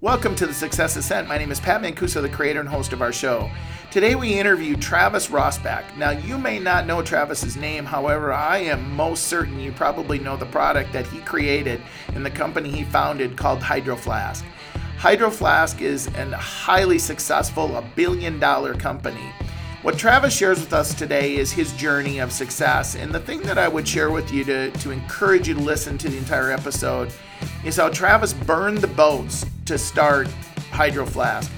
Welcome to the Success Ascent. My name is Pat Mancuso, the creator and host of our show. Today we interview Travis Rosbach. Now, you may not know Travis's name, however, I am most certain you probably know the product that he created and the company he founded called Hydro Flask. Hydro Flask is a highly successful, a billion dollar company. What Travis shares with us today is his journey of success. And the thing that I would share with you to, to encourage you to listen to the entire episode is how Travis burned the boats to start Hydro Flask,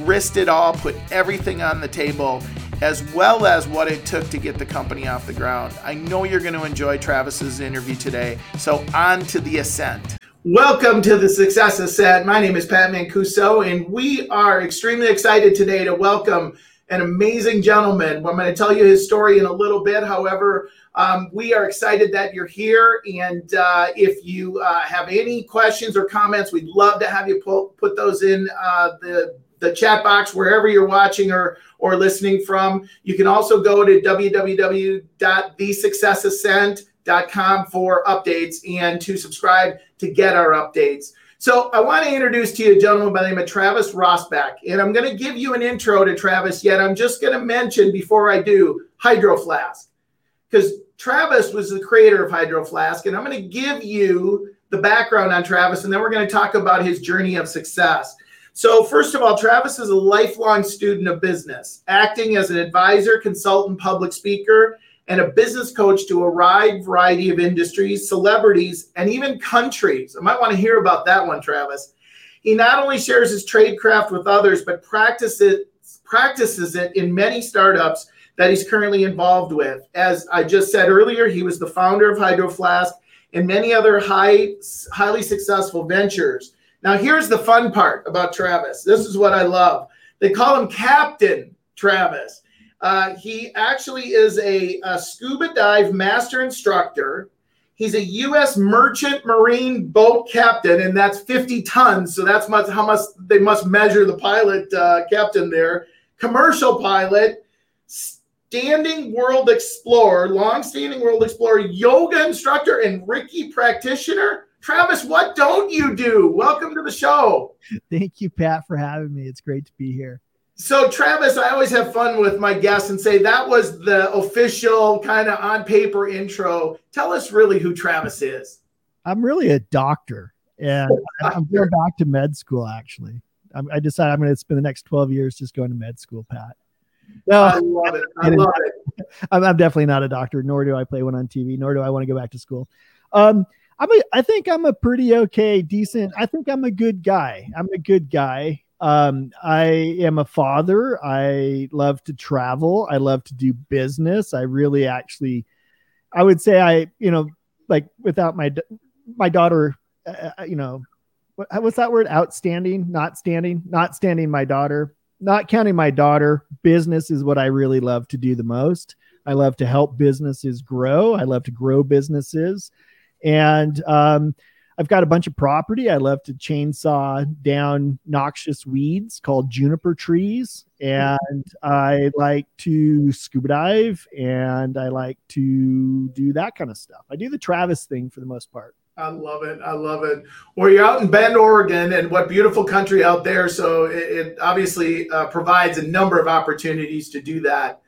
risked it all, put everything on the table, as well as what it took to get the company off the ground. I know you're going to enjoy Travis's interview today. So, on to the ascent. Welcome to the Success Ascent. My name is Pat Mancuso, and we are extremely excited today to welcome an amazing gentleman. I'm going to tell you his story in a little bit. However, um, we are excited that you're here. And uh, if you uh, have any questions or comments, we'd love to have you put, those in uh, the, the chat box wherever you're watching or, or listening from. You can also go to www.thesuccessascent.com for updates and to subscribe to get our updates. So I want to introduce to you a gentleman by the name of Travis Rosbach. And I'm going to give you an intro to Travis, yet I'm just going to mention before I do Hydro Flask. Because Travis was the creator of Hydro Flask. And I'm going to give you the background on Travis, and then we're going to talk about his journey of success. So, first of all, Travis is a lifelong student of business, acting as an advisor, consultant, public speaker, and a business coach to a wide variety of industries, celebrities, and even countries. I might want to hear about that one, Travis. He not only shares his trade craft with others, but practices practices it in many startups that he's currently involved with. As I just said earlier, he was the founder of Hydro Flask and many other high, highly successful ventures. Now, here's the fun part about Travis. This is what I love. They call him Captain Travis. Uh, he actually is a, a scuba dive master instructor. He's a U.S. merchant marine boat captain, and that's 50 tons. So that's much, how much they must measure the pilot uh, captain there. Commercial pilot, standing world explorer, long-standing world explorer, yoga instructor, and Reiki practitioner. Travis, what don't you do? Welcome to the show. Thank you, Pat, for having me. It's great to be here. So, Travis, I always have fun with my guests and say that was the official kind of on paper intro. Tell us really who Travis is. I'm really a doctor, and I'm going back to med school. Actually, I'm, i decided I'm going to spend the next 12 years just going to med school, Pat. No, I love it. I love it. I'm, I'm, definitely not a doctor, nor do I play one on TV, nor do I want to go back to school. Um, I'm a, I think I'm a pretty okay, decent. I think I'm a good guy. I'm a good guy. Um, I am a father. I love to travel. I love to do business. I really actually, I would say I, you know, like without my my daughter, uh, uh you know, what, what's that word? Outstanding, not standing, not standing. My daughter, not counting my daughter. Business is what I really love to do the most. I love to help businesses grow. I love to grow businesses, and um, I've got a bunch of property. I love to chainsaw down noxious weeds called juniper trees. And I like to scuba dive and I like to do that kind of stuff. I do the Travis thing for the most part. I love it. I love it. Well, you're out in Bend, Oregon, and what beautiful country out there. So it, it obviously uh, provides a number of opportunities to do that.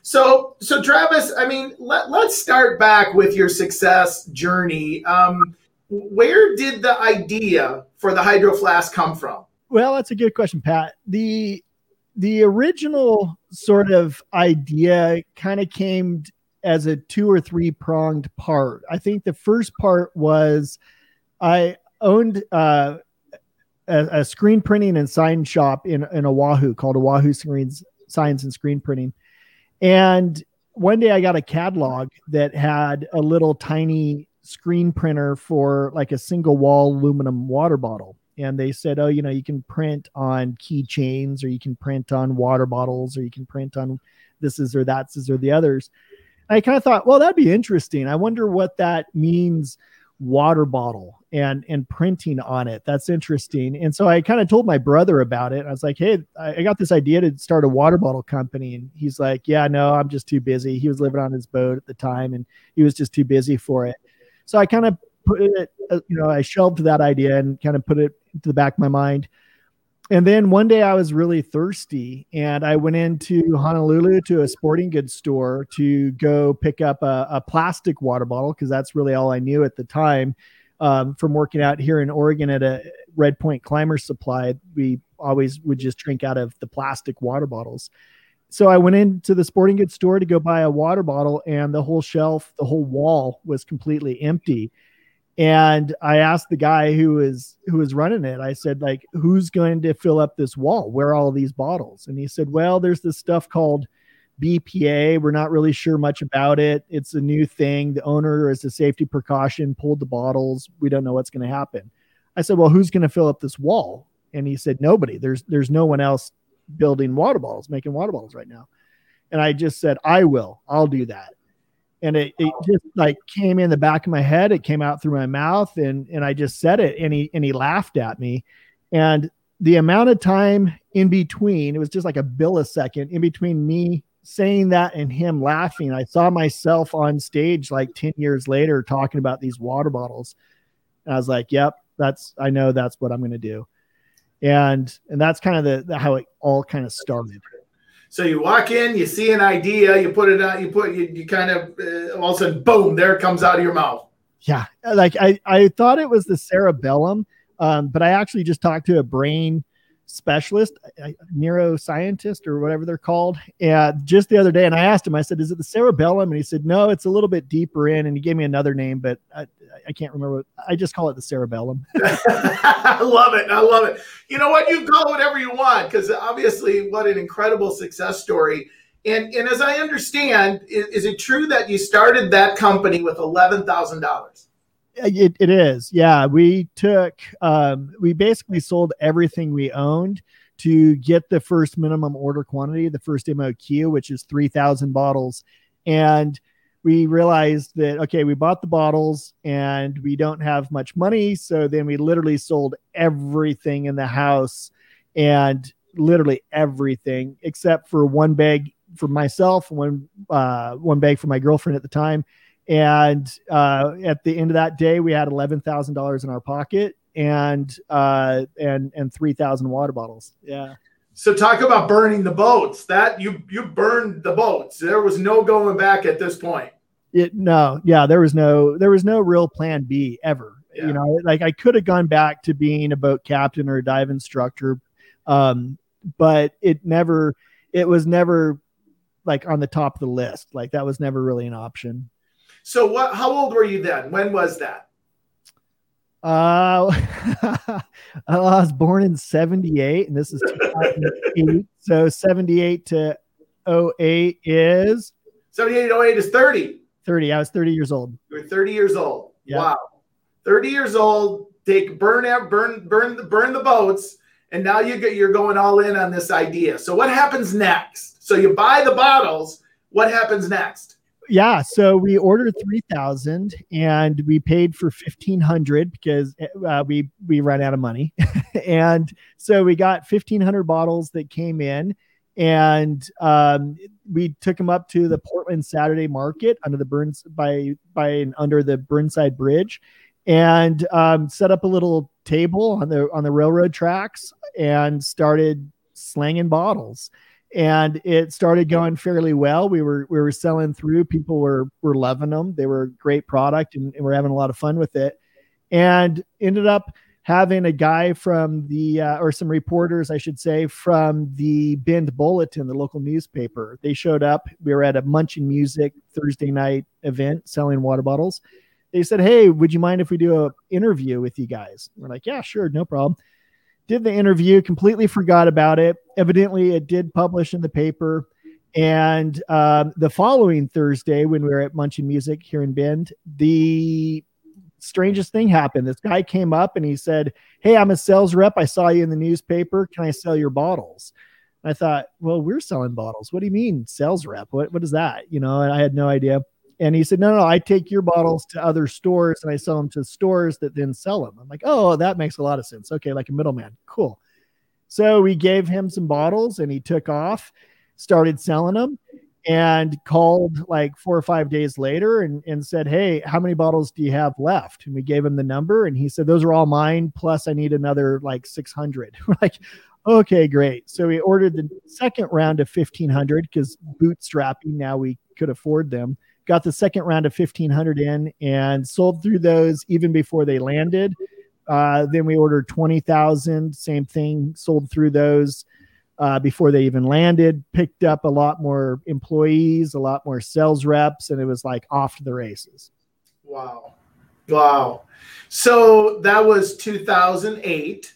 So, so Travis, I mean, let, let's start back with your success journey. Um, where did the idea for the hydro flask come from? Well, that's a good question, Pat. The the original sort of idea kind of came as a two or three pronged part. I think the first part was I owned uh, a, a, screen printing and sign shop in, in Oahu called Oahu Screens Signs and Screen Printing. And one day I got a catalog that had a little tiny screen printer for like a single wall aluminum water bottle. And they said, oh, you know, you can print on keychains or you can print on water bottles or you can print on this is or that's is or the others. I kind of thought, well, that'd be interesting. I wonder what that means water bottle and and printing on it that's interesting and so i kind of told my brother about it i was like hey i got this idea to start a water bottle company and he's like yeah no i'm just too busy he was living on his boat at the time and he was just too busy for it so I kind of put it, uh, you know, I shelved that idea and kind of put it to the back of my mind. and then one day I was really thirsty and I went into Honolulu to a sporting goods store to go pick up a, a plastic water bottle because that's really all I knew at the time. Um, from working out here in Oregon at a Red Point Climber Supply, we always would just drink out of the plastic water bottles. So I went into the sporting goods store to go buy a water bottle, and the whole shelf, the whole wall was completely empty. And i asked the guy who was who was running it i said like who's going to fill up this wall? Where are all these bottles? And he said well there's this stuff called bpa we're not really sure much about it. It's a new thing. The owner as a safety precaution pulled the bottles. We don't know what's going to happen. I said well who's going to fill up this wall? And he said nobody. There's there's no one else building water bottles making water bottles right now. And i just said i will. I'll do that. And it, it just like came in the back of my head. It came out through my mouth and and i just said it and he and he laughed at me. And the amount of time in between it was just like a millisecond in between me saying that and him laughing. I saw myself on stage like 10 years later talking about these water bottles. And i was like yep that's i know that's what i'm going to do and and that's kind of the, the how it all kind of started so you walk in, you see an idea, you put it out, you put you, you kind of uh, all of a sudden, boom, there it comes out of your mouth. Yeah, like I I thought it was the cerebellum, um, but I actually just talked to a brain specialist, a neuroscientist or whatever they're called, and just the other day, and I asked him, I said, "Is it the cerebellum?" And he said, "No, it's a little bit deeper in," and he gave me another name, but I, I can't remember. What, I just call it the cerebellum. I love it. I love it. You know what? You call whatever you want because obviously, what an incredible success story. And and as I understand, is, is it true that you started that company with eleven thousand dollars? It, it is. Yeah. We took, um, we basically sold everything we owned to get the first minimum order quantity, the first MOQ, which is 3,000 bottles. And we realized that, okay, we bought the bottles and we don't have much money. So then we literally sold everything in the house and literally everything except for one bag for myself, one, uh, one bag for my girlfriend at the time and uh, at the end of that day, we had eleven thousand dollars in our pocket and uh, and and three thousand water bottles. Yeah. So talk about burning the boats. That you you burned the boats. There was no going back at this point. It no, yeah, there was no there was no real plan B ever. Yeah. You know, like I could have gone back to being a boat captain or a dive instructor, um, but it never it was never like on the top of the list. Like that was never really an option. So what? How old were you then? When was that? Uh, I was born in 78 and this is 2008. so 78 to 08 is 78 08 is 30. 30. I was 30 years old. You were 30 years old. Yeah. Wow. 30 years old, take burn out, burn, burn, burn the boats, and now you get you're going all in on this idea. So what happens next? So you buy the bottles. What happens next? Yeah so we ordered 3000 and we paid for 1500 because uh, we we ran out of money. And so we got 1500 bottles that came in and um, we took them up to the portland saturday market under the burns by by under the burnside bridge and um, set up a little table on the on the railroad tracks and started slanging bottles and it started going fairly well. We were we were selling through. People were were loving them. They were a great product, and, and we're having a lot of fun with it. And ended up having a guy from the uh, or some reporters, I should say, from the Bend Bulletin, the local newspaper. They showed up. We were at a Munch and Music Thursday night event selling water bottles. They said, "Hey, would you mind if we do a interview with you guys?" We're like, "Yeah, sure, no problem." Did the interview, completely forgot about it. Evidently, it did publish in the paper. And um, the following Thursday, when we were at Munch and Music here in Bend, the strangest thing happened. This guy came up and he said, Hey, I'm a sales rep. I saw you in the newspaper. Can I sell your bottles? And I thought, Well, we're selling bottles. What do you mean, sales rep? What, what is that? You know, I had no idea. And he said, No, no, I take your bottles to other stores and I sell them to stores that then sell them. I'm like, Oh, that makes a lot of sense. Okay, like a middleman. Cool. So we gave him some bottles and he took off, started selling them. and called like four or five days later and, and said, Hey, how many bottles do you have left? And we gave him the number and he said, Those are all mine. Plus, I need another like 600. We're like, Okay, great. So we ordered the second round of 1500 because bootstrapping, now we could afford them. Got the second round of 1500 in and sold through those even before they landed. Uh, then we ordered 20,000, same thing, sold through those uh, before they even landed, picked up a lot more employees, a lot more sales reps, and it was like off to the races. Wow. Wow. So that was 2008.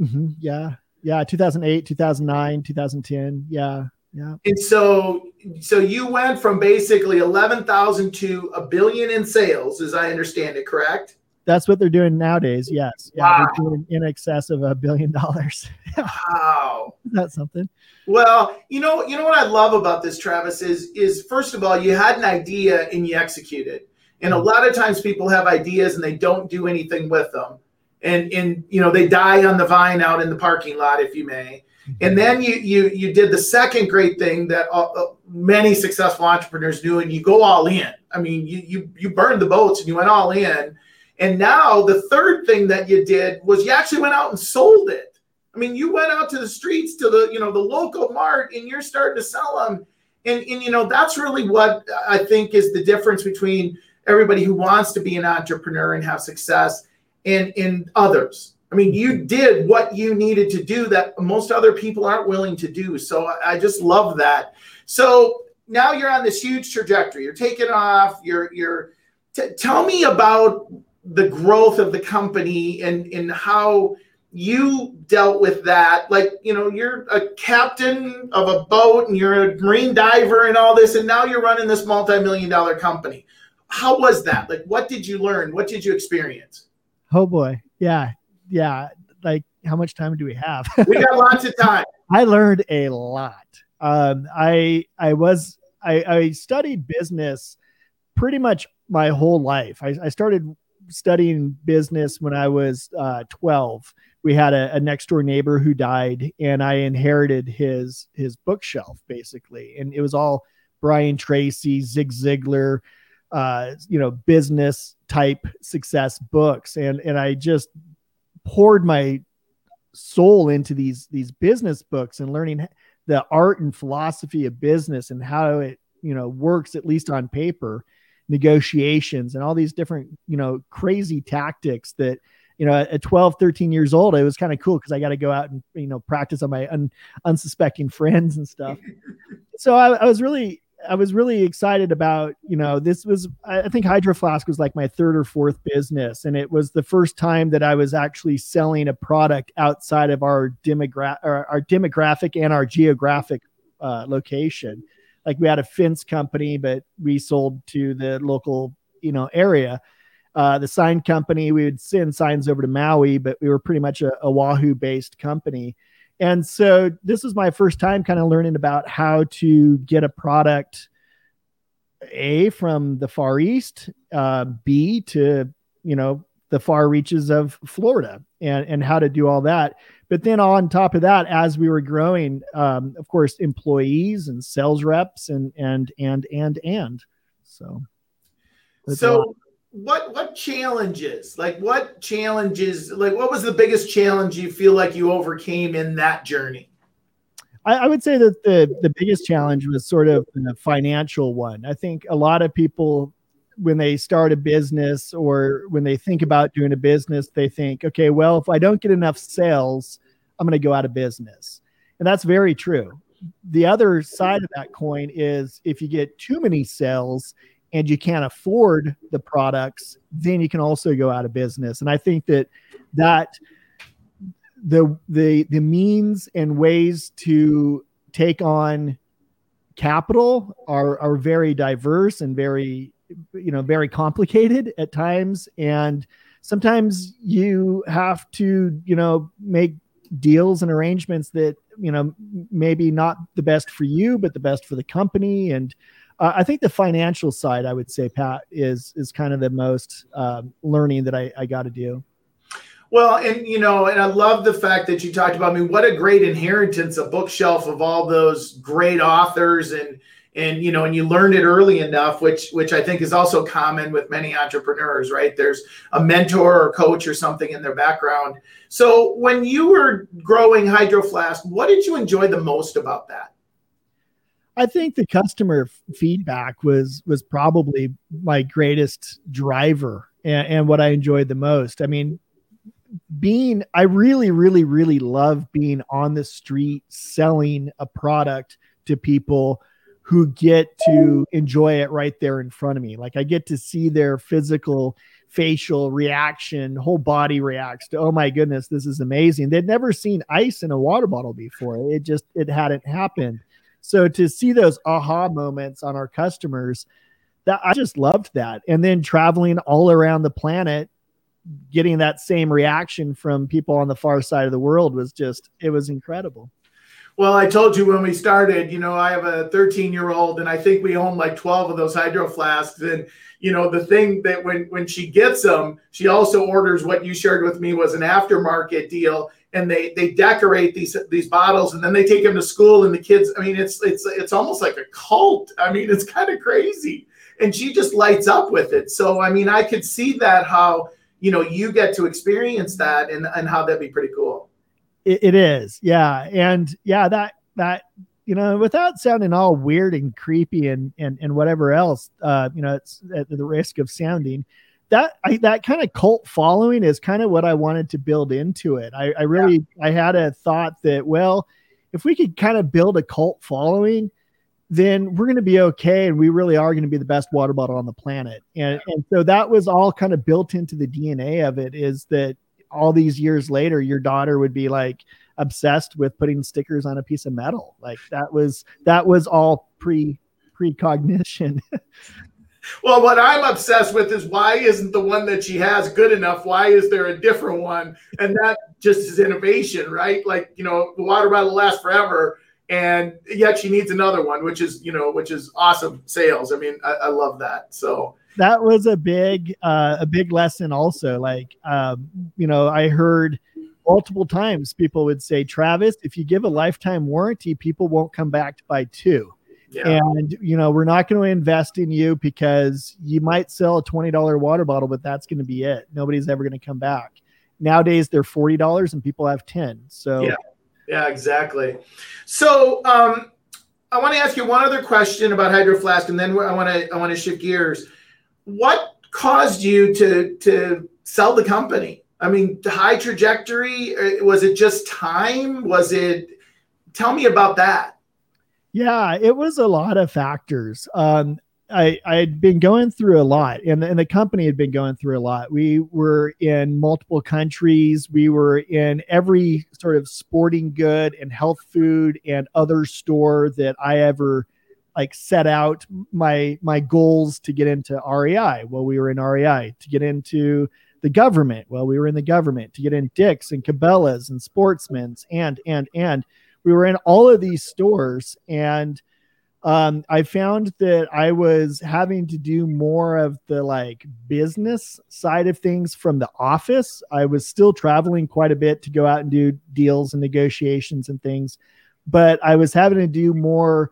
Mm-hmm. Yeah. Yeah. 2008, 2009, 2010. Yeah. Yeah. And so, so you went from basically 11,000 to a billion in sales, as I understand it, correct? That's what they're doing nowadays. Yes. Yeah, wow. in excess of a billion dollars. wow. That's something. Well, you know, you know what I love about this, Travis, is is first of all, you had an idea and you executed. And a lot of times people have ideas and they don't do anything with them. And and you know, they die on the vine out in the parking lot, if you may. And then you you you did the second great thing that uh, uh, many successful entrepreneurs do, and you go all in. I mean, you you you burned the boats and you went all in and now the third thing that you did was you actually went out and sold it. I mean, you went out to the streets to the, you know, the local mart and you're starting to sell them. And, and you know, that's really what I think is the difference between everybody who wants to be an entrepreneur and have success and in others. I mean, you did what you needed to do that most other people aren't willing to do. So I just love that. So now you're on this huge trajectory. You're taking off. You're you're. T- tell me about the growth of the company and and how you dealt with that like you know you're a captain of a boat and you're a marine diver and all this and now you're running this multi-million dollar company how was that like what did you learn what did you experience oh boy yeah yeah like how much time do we have? We got lots of time. I learned a lot. Um, i i was I, I studied business pretty much my whole life. I, I started studying business when I was uh, 12. We had a, a, next door neighbor who died, and I inherited his his bookshelf basically, and it was all Brian Tracy, Zig Ziglar, uh, you know, business type success books, and and I just poured my soul into these these business books and learning the art and philosophy of business and how it you know works at least on paper negotiations and all these different, you know, crazy tactics that, you know, at 12, 13 years old, it was kind of cool because I got to go out and, you know, practice on my un, unsuspecting friends and stuff. so I, I was really, I was really excited about, you know, this was, I think Hydro Flask was like my third or fourth business. And it was the first time that I was actually selling a product outside of our, demogra- our demographic and our geographic uh, location like we had a fence company, but we sold to the local, you know, area. Uh, the sign company, we would send signs over to Maui, but we were pretty much a, a Oahu based company. And so this was my first time kind of learning about how to get a product A from the Far East, uh, B to, you know, the far reaches of Florida and, and how to do all that. But then on top of that, as we were growing, um, of course, employees and sales reps and and and and and so. So what what challenges like what challenges like what was the biggest challenge you feel like you overcame in that journey? I, I would say that the the biggest challenge was sort of the financial one. I think a lot of people when they start a business or when they think about doing a business, they think, okay, well, if I don't get enough sales, I'm going to go out of business. And that's very true. The other side of that coin is if you get too many sales and you can't afford the products, then you can also go out of business. And I think that that the the the means and ways to take on capital are are very diverse and very you know very complicated at times and sometimes you have to you know make deals and arrangements that you know maybe not the best for you but the best for the company and uh, i think the financial side i would say pat is is kind of the most uh, learning that i, I got to do. Well and you know and i love the fact that you talked about I mean what a great inheritance a bookshelf of all those great authors and and you know and you learned it early enough which which i think is also common with many entrepreneurs right? There's a mentor or coach or something in their background. So when you were growing hydro flask what did you enjoy the most about that I think the customer feedback was was probably my greatest driver and, and what I enjoyed the most. I mean, being I really, really, really love being on the street selling a product to people who get to enjoy it right there in front of me. Like I get to see their physical facial reaction, whole body reacts to, oh my goodness, this is amazing. They'd never seen ice in a water bottle before. It just it hadn't happened. So to see those aha moments on our customers, that I just loved that. And then traveling all around the planet, getting that same reaction from people on the far side of the world was just it was incredible. Well, I told you when we started, you know, I have a 13 year old and I think we own like 12 of those hydro flasks. And, you know, the thing that when, when she gets them, she also orders what you shared with me was an aftermarket deal. And they, they decorate these, these bottles and then they take them to school and the kids, I mean, it's, it's, it's almost like a cult. I mean, it's kind of crazy and she just lights up with it. So, I mean, I could see that how, you know, you get to experience that and, and how that'd be pretty cool it, it is yeah and yeah that that you know without sounding all weird and creepy and and, and whatever else uh you know it's at the risk of sounding that I, that kind of cult following is kind of what I wanted to build into it. I, I really yeah. I had a thought that well, if we could kind of build a cult following, then we're going to be okay, and we really are going to be the best water bottle on the planet. And and so that was all kind of built into the DNA of it. Is that all these years later, your daughter would be like obsessed with putting stickers on a piece of metal. Like that was that was all pre precognition. well, what I'm obsessed with is why isn't the one that she has good enough? Why is there a different one? And that just is innovation, right? Like, you know, the water bottle lasts forever and yet she needs another one, which is, you know, which is awesome sales. I mean, I, I love that. So that was a big uh, a big lesson also like um, you know i heard multiple times people would say travis if you give a lifetime warranty people won't come back to buy two yeah. and you know we're not going to invest in you because you might sell a $20 water bottle but that's going to be it nobody's ever going to come back nowadays they're $40 and people have 10 so yeah yeah exactly so um I want to ask you one other question about Hydro Flask, and then I want to I want to shift gears what caused you to to sell the company? I mean, high trajectory. Uh, was it just time? Was it? Tell me about that. Yeah, it was a lot of factors. Um, I had been going through a lot, and, and the company had been going through a lot. We were in multiple countries. We were in every sort of sporting good and health food and other store that I ever like set out my my goals to get into REI. Well, we were in REI to get into the government. Well, we were in the government to get in Dick's and Cabela's and Sportsman's and and and we were in all of these stores and um, I found that I was having to do more of the like business side of things from the office. I was still traveling quite a bit to go out and do deals and negotiations and things, but I was having to do more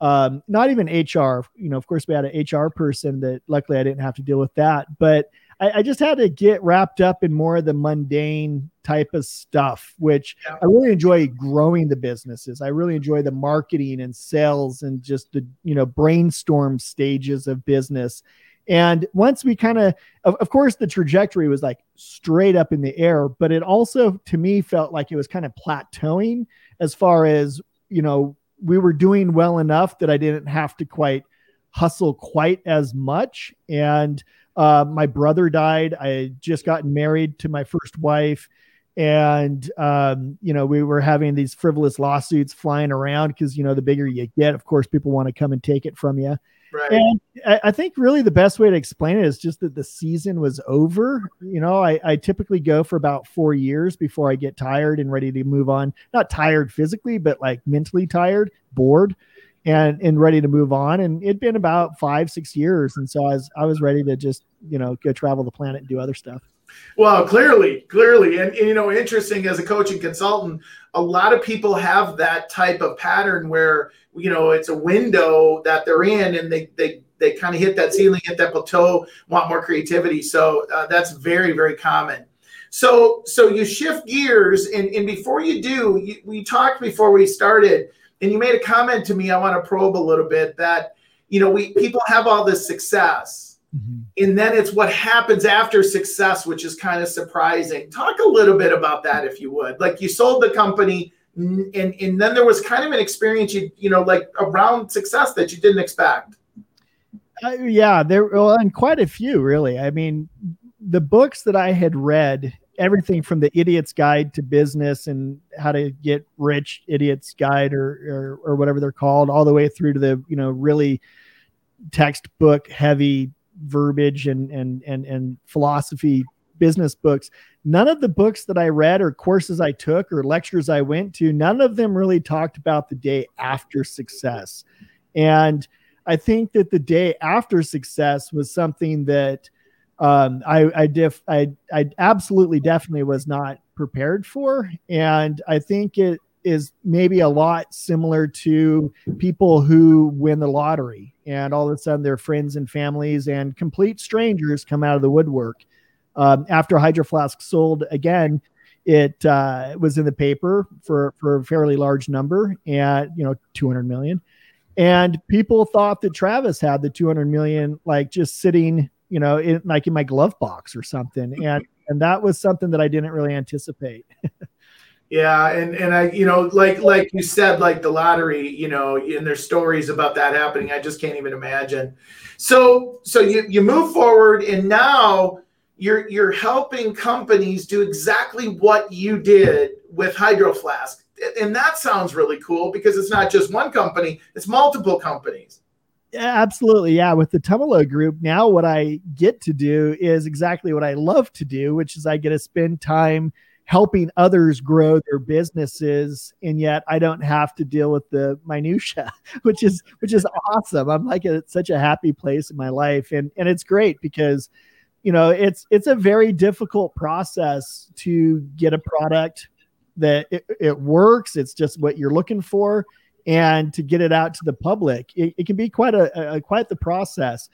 um, not even HR. You know, of course, we had an HR person that luckily I didn't have to deal with that, but I, I just had to get wrapped up in more of the mundane type of stuff, which yeah. I really enjoy growing the businesses. I really enjoy the marketing and sales and just the, you know, brainstorm stages of business. And once we kind of, of course, the trajectory was like straight up in the air, but it also to me felt like it was kind of plateauing as far as, you know, we were doing well enough that I didn't have to quite hustle quite as much. And uh, my brother died. I had just gotten married to my first wife. And, um, you know, we were having these frivolous lawsuits flying around because, you know, the bigger you get, of course, people want to come and take it from you. Right. And I, think really the best way to explain it is just that the season was over. You know, I, I typically go for about four years before I get tired and ready to move on. Not tired physically, but like mentally tired, bored, and and ready to move on. And it'd been about five, six years, and so I was I was ready to just you know go travel the planet and do other stuff. Well, clearly, clearly, and, and, you know, interesting as a coaching consultant, a lot of people have that type of pattern where you know it's a window that they're in, and they they they kind of hit that ceiling, hit that plateau, want more creativity. So uh, that's very very common. So so you shift gears, and and before you do, you, we talked before we started, and you made a comment to me. I want to probe a little bit that you know we people have all this success Mm-hmm. And then it's what happens after success, which is kind of surprising. Talk a little bit about that, if you would. Like you sold the company, and and then there was kind of an experience you you know like around success that you didn't expect. Uh, yeah, there well, and quite a few really. I mean, the books that I had read, everything from the Idiot's Guide to Business and How to Get Rich, Idiot's Guide, or or, or whatever they're called, all the way through to the you know really textbook heavy verbiage and and and and philosophy business books. None of the books that i read or courses i took or lectures i went to none of them really talked about the day after success. And i think that the day after success was something that um, I, I, def, I, I absolutely definitely was not prepared for. And I think it is maybe a lot similar to people who win the lottery and all of a sudden their friends and families and complete strangers come out of the woodwork. Um, after Hydro Flask sold again, it uh, was in the paper for for a fairly large number, and you know, 200 million. And people thought that Travis had the 200 million, like just sitting, you know, in, like in my glove box or something. Mm-hmm. And and that was something that I didn't really anticipate. Yeah, and and I, you know, like like you said, like the lottery, you know, and there's stories about that happening. I just can't even imagine. So so you you move forward, and now you're you're helping companies do exactly what you did with Hydro Flask, and that sounds really cool because it's not just one company; it's multiple companies. Absolutely. Yeah. With the Tumalo group, now what I get to do is exactly what I love to do, which is I get to spend time helping others grow their businesses and yet i don't have to deal with the minutia which is which is awesome i'm like at such a happy place in my life and and it's great because you know it's it's a very difficult process to get a product that it, it works it's just what you're looking for and to get it out to the public it, it can be quite a, a quite the process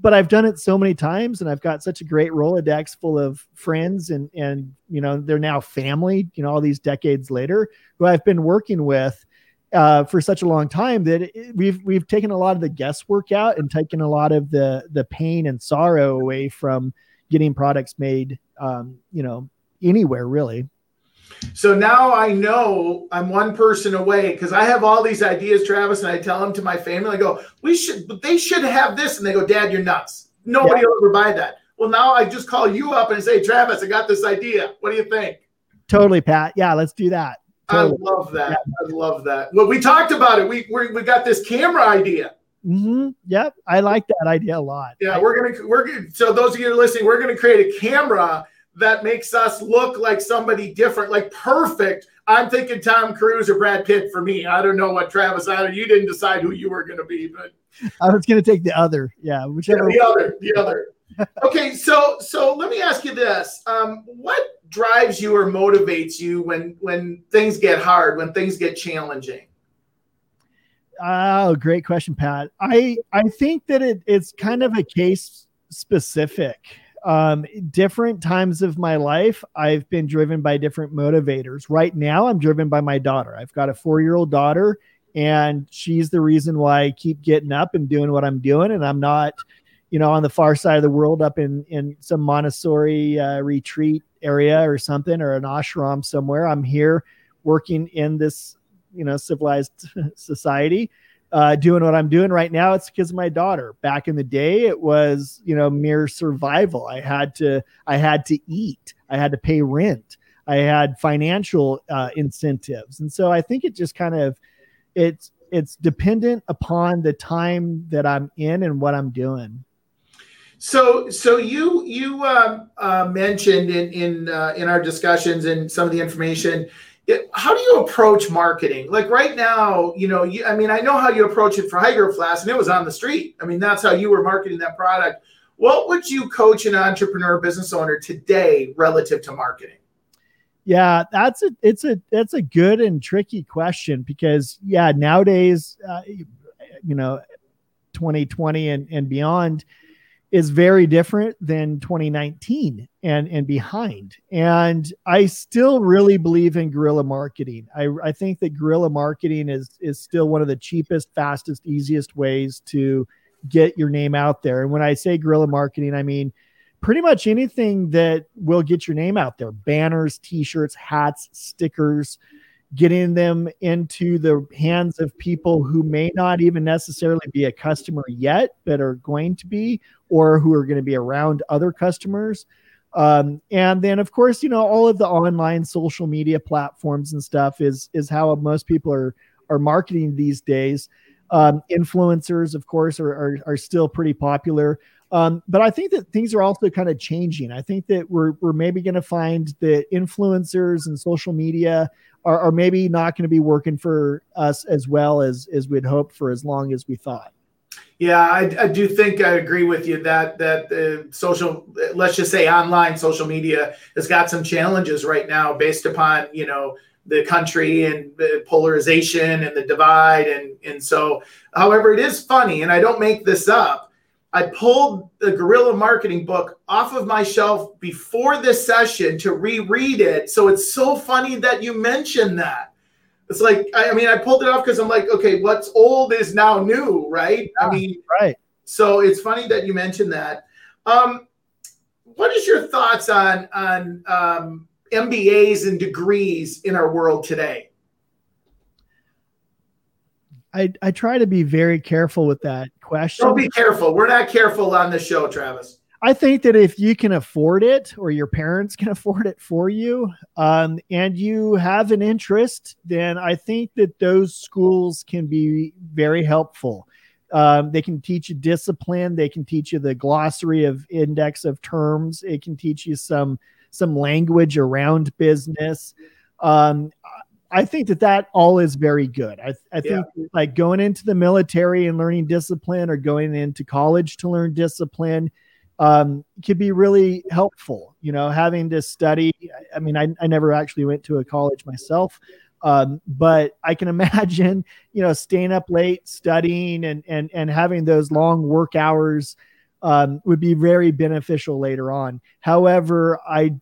but I've done it so many times and I've got such a great Rolodex full of friends and and you know they're now family, you know, all these decades later who I've been working with uh, for such a long time that it, we've we've taken a lot of the guesswork out and taken a lot of the the pain and sorrow away from getting products made um, you know anywhere really. So now I know I'm one person away because I have all these ideas, Travis, and I tell them to my family. I go, "We should, they should have this," and they go, "Dad, you're nuts. Nobody yeah. will ever buy that." Well, now I just call you up and say, "Travis, I got this idea. What do you think?" Totally, Pat. Yeah, let's do that. Totally. I love that. Yeah. I love that. Well, we talked about it. We we, we got this camera idea. Mm-hmm. Yep, I like that idea a lot. Yeah, we're gonna we're gonna, so those of you listening, we're gonna create a camera that makes us look like somebody different, like perfect. I'm thinking Tom Cruise or Brad Pitt for me. I don't know what Travis. I you didn't decide who you were going to be, but I was going to take the other. Yeah, whichever. Yeah, the other, the other. okay, so so let me ask you this: um, What drives you or motivates you when when things get hard, when things get challenging? Oh, great question, Pat. I I think that it, it's kind of a case specific um, different times of my life, I've been driven by different motivators. Right now, I'm driven by my daughter. I've got a four year old daughter, and she's the reason why I keep getting up and doing what I'm doing. And I'm not, you know, on the far side of the world up in, in some Montessori uh, retreat area or something or an ashram somewhere. I'm here working in this, you know, civilized society uh, doing what I'm doing right now, it's because of my daughter. Back in the day, it was you know mere survival. I had to I had to eat. I had to pay rent. I had financial uh, incentives, and so I think it just kind of it's it's dependent upon the time that I'm in and what I'm doing. So, so you you uh, uh, mentioned in in uh, in our discussions and some of the information how do you approach marketing? Like right now, you know, you, I mean, I know how you approach it for Hydro Flask, and it was on the street. I mean, that's how you were marketing that product. What would you coach an entrepreneur business owner today relative to marketing? Yeah, that's a it's a that's a good and tricky question because yeah, nowadays, uh, you know, 2020 and and beyond is very different than 2019 and and behind. And I still really believe in guerrilla marketing. I I think that guerrilla marketing is is still one of the cheapest, fastest, easiest ways to get your name out there. And when I say guerrilla marketing, I mean pretty much anything that will get your name out there banners, t shirts, hats, stickers, getting them into the hands of people who may not even necessarily be a customer yet, but are going to be, or who are going to be around other customers. Um, and then, of course, you know, all of the online social media platforms and stuff is is how most people are are marketing these days. Um, influencers, of course, are, are, are still pretty popular. Um, but I think that things are also kind of changing. I think that we're we're maybe going to find that influencers and social media are, are maybe not going to be working for us as well as as we'd hoped for as long as we thought. Yeah, I, I do think I agree with you that that uh, social, let's just say online social media has got some challenges right now based upon you know the country and the polarization and the divide and and so. However, it is funny, and I don't make this up I pulled the guerrilla marketing book off of my shelf before this session to reread it. So it's so funny that you mentioned that. It's like, I mean, I pulled it off because I'm like, okay, what's old is now new, right? I mean, right. So it's funny that you mentioned that. Um, what is your thoughts on on um, MBAs and degrees in our world today? I, I try to be very careful with that question. Don't be careful. We're not careful on the show, Travis. I think that if you can afford it or your parents can afford it for you um, and you have an interest, then I think that those schools can be very helpful. Um, they can teach you discipline. They can teach you the glossary of index of terms. It can teach you some some language around business. Um, I think that that all is very good. I, I think yeah. like going into the military and learning discipline or going into college to learn discipline um, could be really helpful. You know, having to study. I mean, I, I never actually went to a college myself, um, but I can imagine, you know, staying up late studying and and and having those long work hours um, would be very beneficial later on. However, I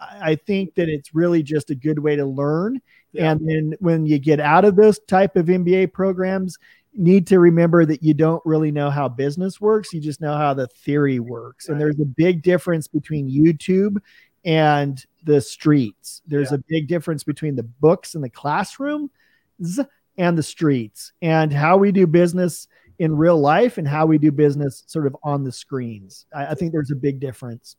I think that it's really just a good way to learn yeah. And then when you get out of those type of MBA programs, need to remember that you don't really know how business works. You just know how the theory works. Right. And there's a big difference between YouTube and the streets. There's yeah. a big difference between the books in the classroom and the streets and how we do business in real life and how we do business sort of on the screens. I, I think there's a big difference.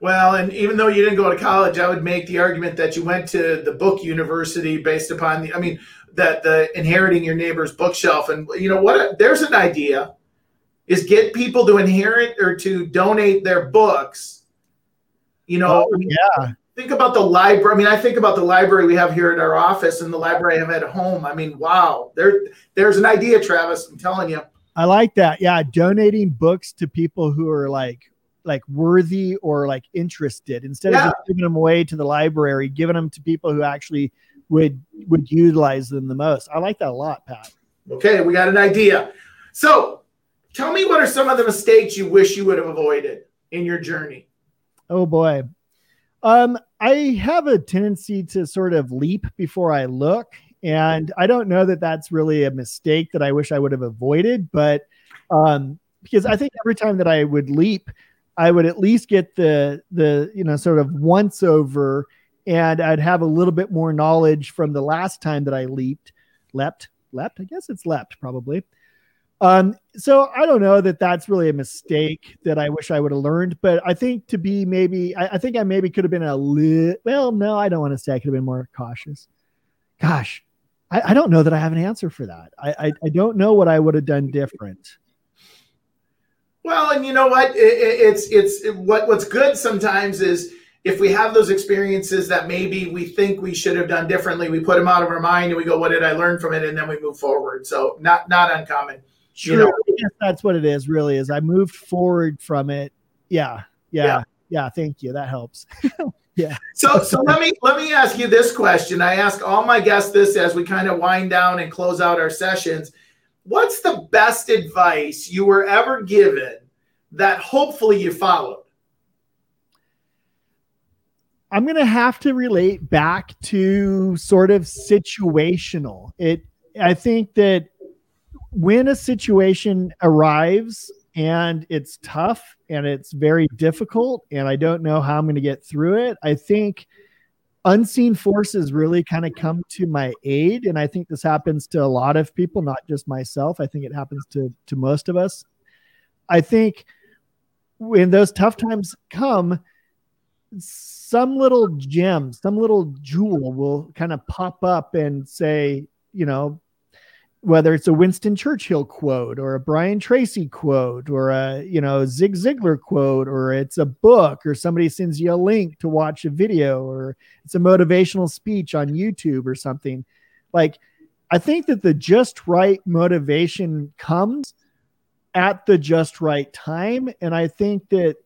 Well, and even though you didn't go to college, I would make the argument that you went to the book university based upon the, I mean, that the inheriting your neighbor's bookshelf. And, you know, what, there's an idea is get people to inherit or to donate their books. You know, oh, yeah. Think about the library. I mean, I think about the library we have here at our office and the library I have at home. I mean, wow, there, there's an idea, Travis. I'm telling you. I like that. Yeah, donating books to people who are like like worthy or like interested instead yeah. of just giving them away to the library, giving them to people who actually would would utilize them the most. I like that a lot, Pat. Okay, we got an idea. So, tell me what are some of the mistakes you wish you would have avoided in your journey? Oh boy. Um, I have a tendency to sort of leap before I look, and I don't know that that's really a mistake that I wish I would have avoided, but um, because I think every time that I would leap, I would at least get the the you know sort of once over, and I'd have a little bit more knowledge from the last time that I leaped, leapt, leapt. I guess it's leapt probably. Um, so I don't know that that's really a mistake that I wish I would have learned, but I think to be maybe, I, I think I maybe could have been a little, well, no, I don't want to say I could have been more cautious. Gosh, I, I don't know that I have an answer for that. I, I, I don't know what I would have done different. Well, and you know what? It, it's it's it, what what's good sometimes is if we have those experiences that maybe we think we should have done differently, we put them out of our mind and we go, "What did I learn from it?" and then we move forward. So not not uncommon. Sure, You know? That's what it is. Really, is I moved forward from it. Yeah, yeah, yeah. yeah thank you. That helps. yeah. So, so let me let me ask you this question. I ask all my guests this as we kind of wind down and close out our sessions. What's the best advice you were ever given that hopefully you followed? I'm going to have to relate back to sort of situational. It I think that when a situation arrives and it's tough and it's very difficult and I don't know how I'm going to get through it, I think unseen forces really kind of come to my aid and I think this happens to a lot of people, not just myself. I think it happens to to most of us. I think when those tough times come, some little gem, some little jewel will kind of pop up and say, you know, whether it's a Winston Churchill quote or a Brian Tracy quote or a you know Zig Ziglar quote or it's a book or somebody sends you a link to watch a video or it's a motivational speech on YouTube or something. Like I think that the just right motivation comes at the just right time. And I think that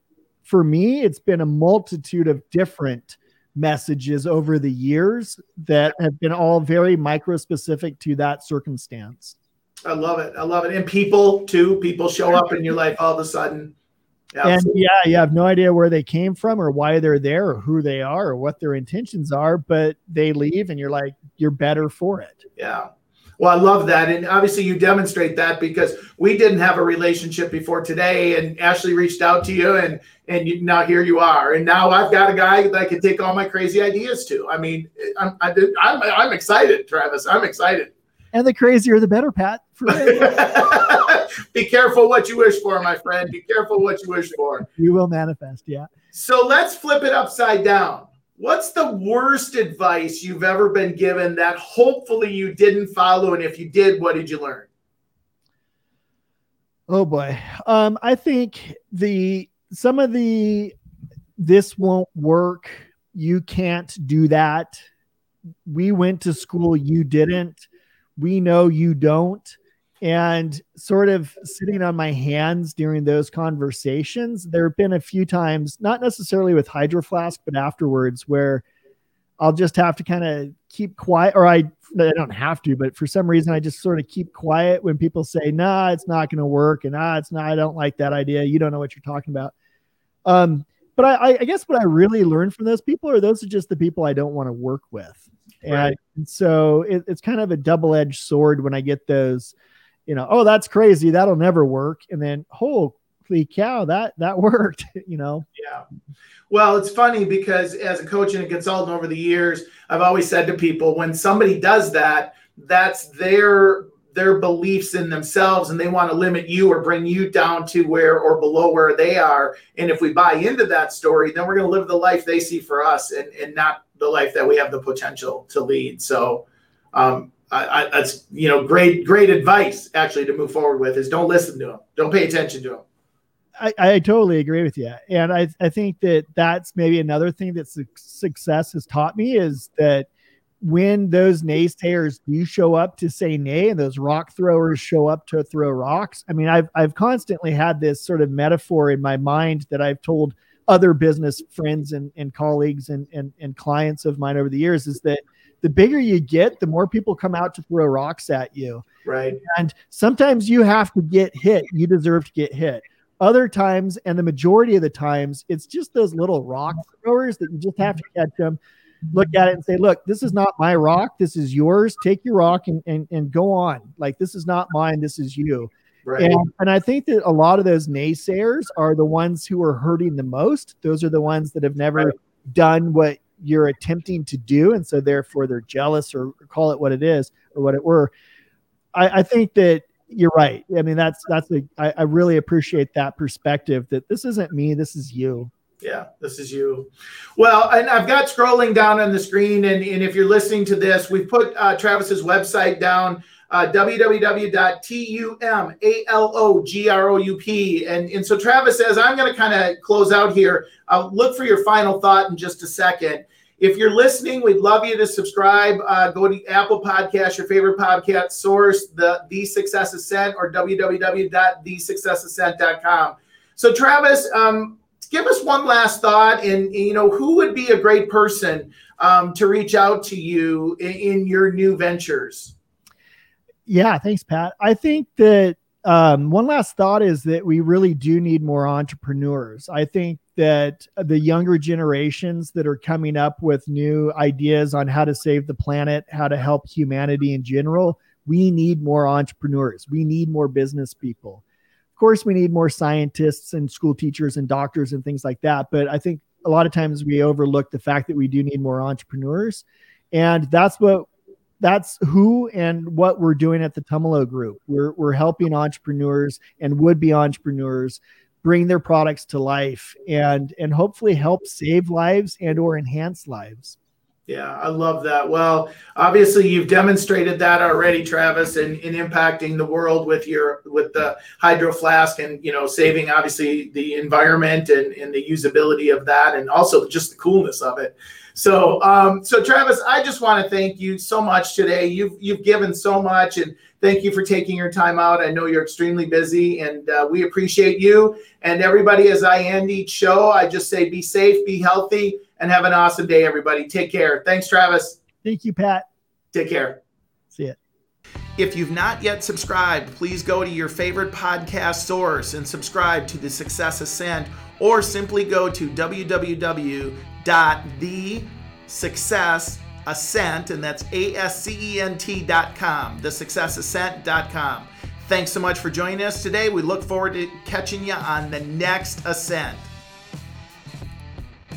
for me it's been a multitude of different messages over the years that have been all very micro specific to that circumstance. I love it. I love it. And people too, people show up in your life all of a sudden. and yeah, you have no idea where they came from or why they're there or who they are or what their intentions are, but they leave and you're like, you're better for it. Yeah. Well, I love that. And obviously, you demonstrate that because we didn't have a relationship before today. And Ashley reached out to you, and and you, now here you are. And now I've got a guy that I can take all my crazy ideas to. I mean, I'm, I, am I'm, I'm excited, Travis. I'm excited. And the crazier, the better, Pat. Be careful what you wish for, my friend. Be careful what you wish for. You will manifest, yeah. So let's flip it upside down. What's the worst advice you've ever been given that hopefully you didn't follow? And if you did, what did you learn? Oh boy. Um, I think the some of the this won't work. You can't do that. We went to school, you didn't. We know you don't and sort of sitting on my hands during those conversations there have been a few times not necessarily with hydro flask but afterwards where i'll just have to kind of keep quiet or i i don't have to but for some reason i just sort of keep quiet when people say nah it's not going to work and ah it's not i don't like that idea you don't know what you're talking about um but I, I guess what i really learned from those people are those are just the people i don't want to work with right. and so it, it's kind of a double-edged sword when i get those you know, oh, that's crazy. That'll never work. And then, holy cow, that that worked. you know. Yeah. Well, it's funny because as a coach and a consultant over the years, I've always said to people when somebody does that, that's their their beliefs in themselves and they want to limit you or bring you down to where or below where they are and if we buy into that story then we're going to live the life they see for us and, and not the life that we have the potential to lead so um, I, I, that's you know great great advice actually to move forward with is don't listen to them don't pay attention to them I, I totally agree with you and I, I think that that's maybe another thing that su- success has taught me is that when those naysayers do show up to say nay and those rock throwers show up to throw rocks i mean i've, I've constantly had this sort of metaphor in my mind that i've told other business friends and, and colleagues and, and, and clients of mine over the years is that the bigger you get, the more people come out to throw rocks at you. Right. And sometimes you have to get hit. You deserve to get hit. Other times, and the majority of the times, it's just those little rock throwers that you just have to catch them, look at it and say, look, this is not my rock. This is yours. Take your rock and, and, and go on. Like, this is not mine. This is you. Right. And, and I think that a lot of those naysayers are the ones who are hurting the most. Those are the ones that have never right. done what you're attempting to do, and so therefore they're jealous or call it what it is or what it were. I, I think that you're right. I mean, that's that's a I, I really appreciate that perspective that this isn't me, this is you. Yeah, this is you. Well, and I've got scrolling down on the screen, and, and if you're listening to this, we put uh, Travis's website down uh, www.tumaloup. And, and so Travis says, I'm going to kind of close out here. I'll look for your final thought in just a second. If you're listening, we'd love you to subscribe. Uh, go to Apple Podcast, your favorite podcast source, the The Success Ascent, or www.thesuccessascent.com. So, Travis, um, give us one last thought, and you know who would be a great person um, to reach out to you in, in your new ventures. Yeah, thanks, Pat. I think that um, one last thought is that we really do need more entrepreneurs. I think that the younger generations that are coming up with new ideas on how to save the planet, how to help humanity in general, we need more entrepreneurs. We need more business people. Of course, we need more scientists and school teachers and doctors and things like that. But I think a lot of times we overlook the fact that we do need more entrepreneurs. And that's what that's who and what we're doing at the Tumalo Group. We're we're helping entrepreneurs and would be entrepreneurs bring their products to life and and hopefully help save lives and or enhance lives. Yeah, I love that. Well, obviously you've demonstrated that already, Travis, in, in impacting the world with your with the hydro flask and you know saving obviously the environment and, and the usability of that and also just the coolness of it. So um, so Travis, I just want to thank you so much today. You've you've given so much and thank you for taking your time out. I know you're extremely busy and uh, we appreciate you. And everybody, as I end each show, I just say be safe, be healthy and have an awesome day, everybody. Take care. Thanks, Travis. Thank you, Pat. Take care. See ya. If you've not yet subscribed, please go to your favorite podcast source and subscribe to the Success Ascent or simply go to www.thesuccessascent, and that's a-s-c-e-n-t dot com the success ascent dot com Thanks so much for joining us today. We look forward to catching you on the next ascent.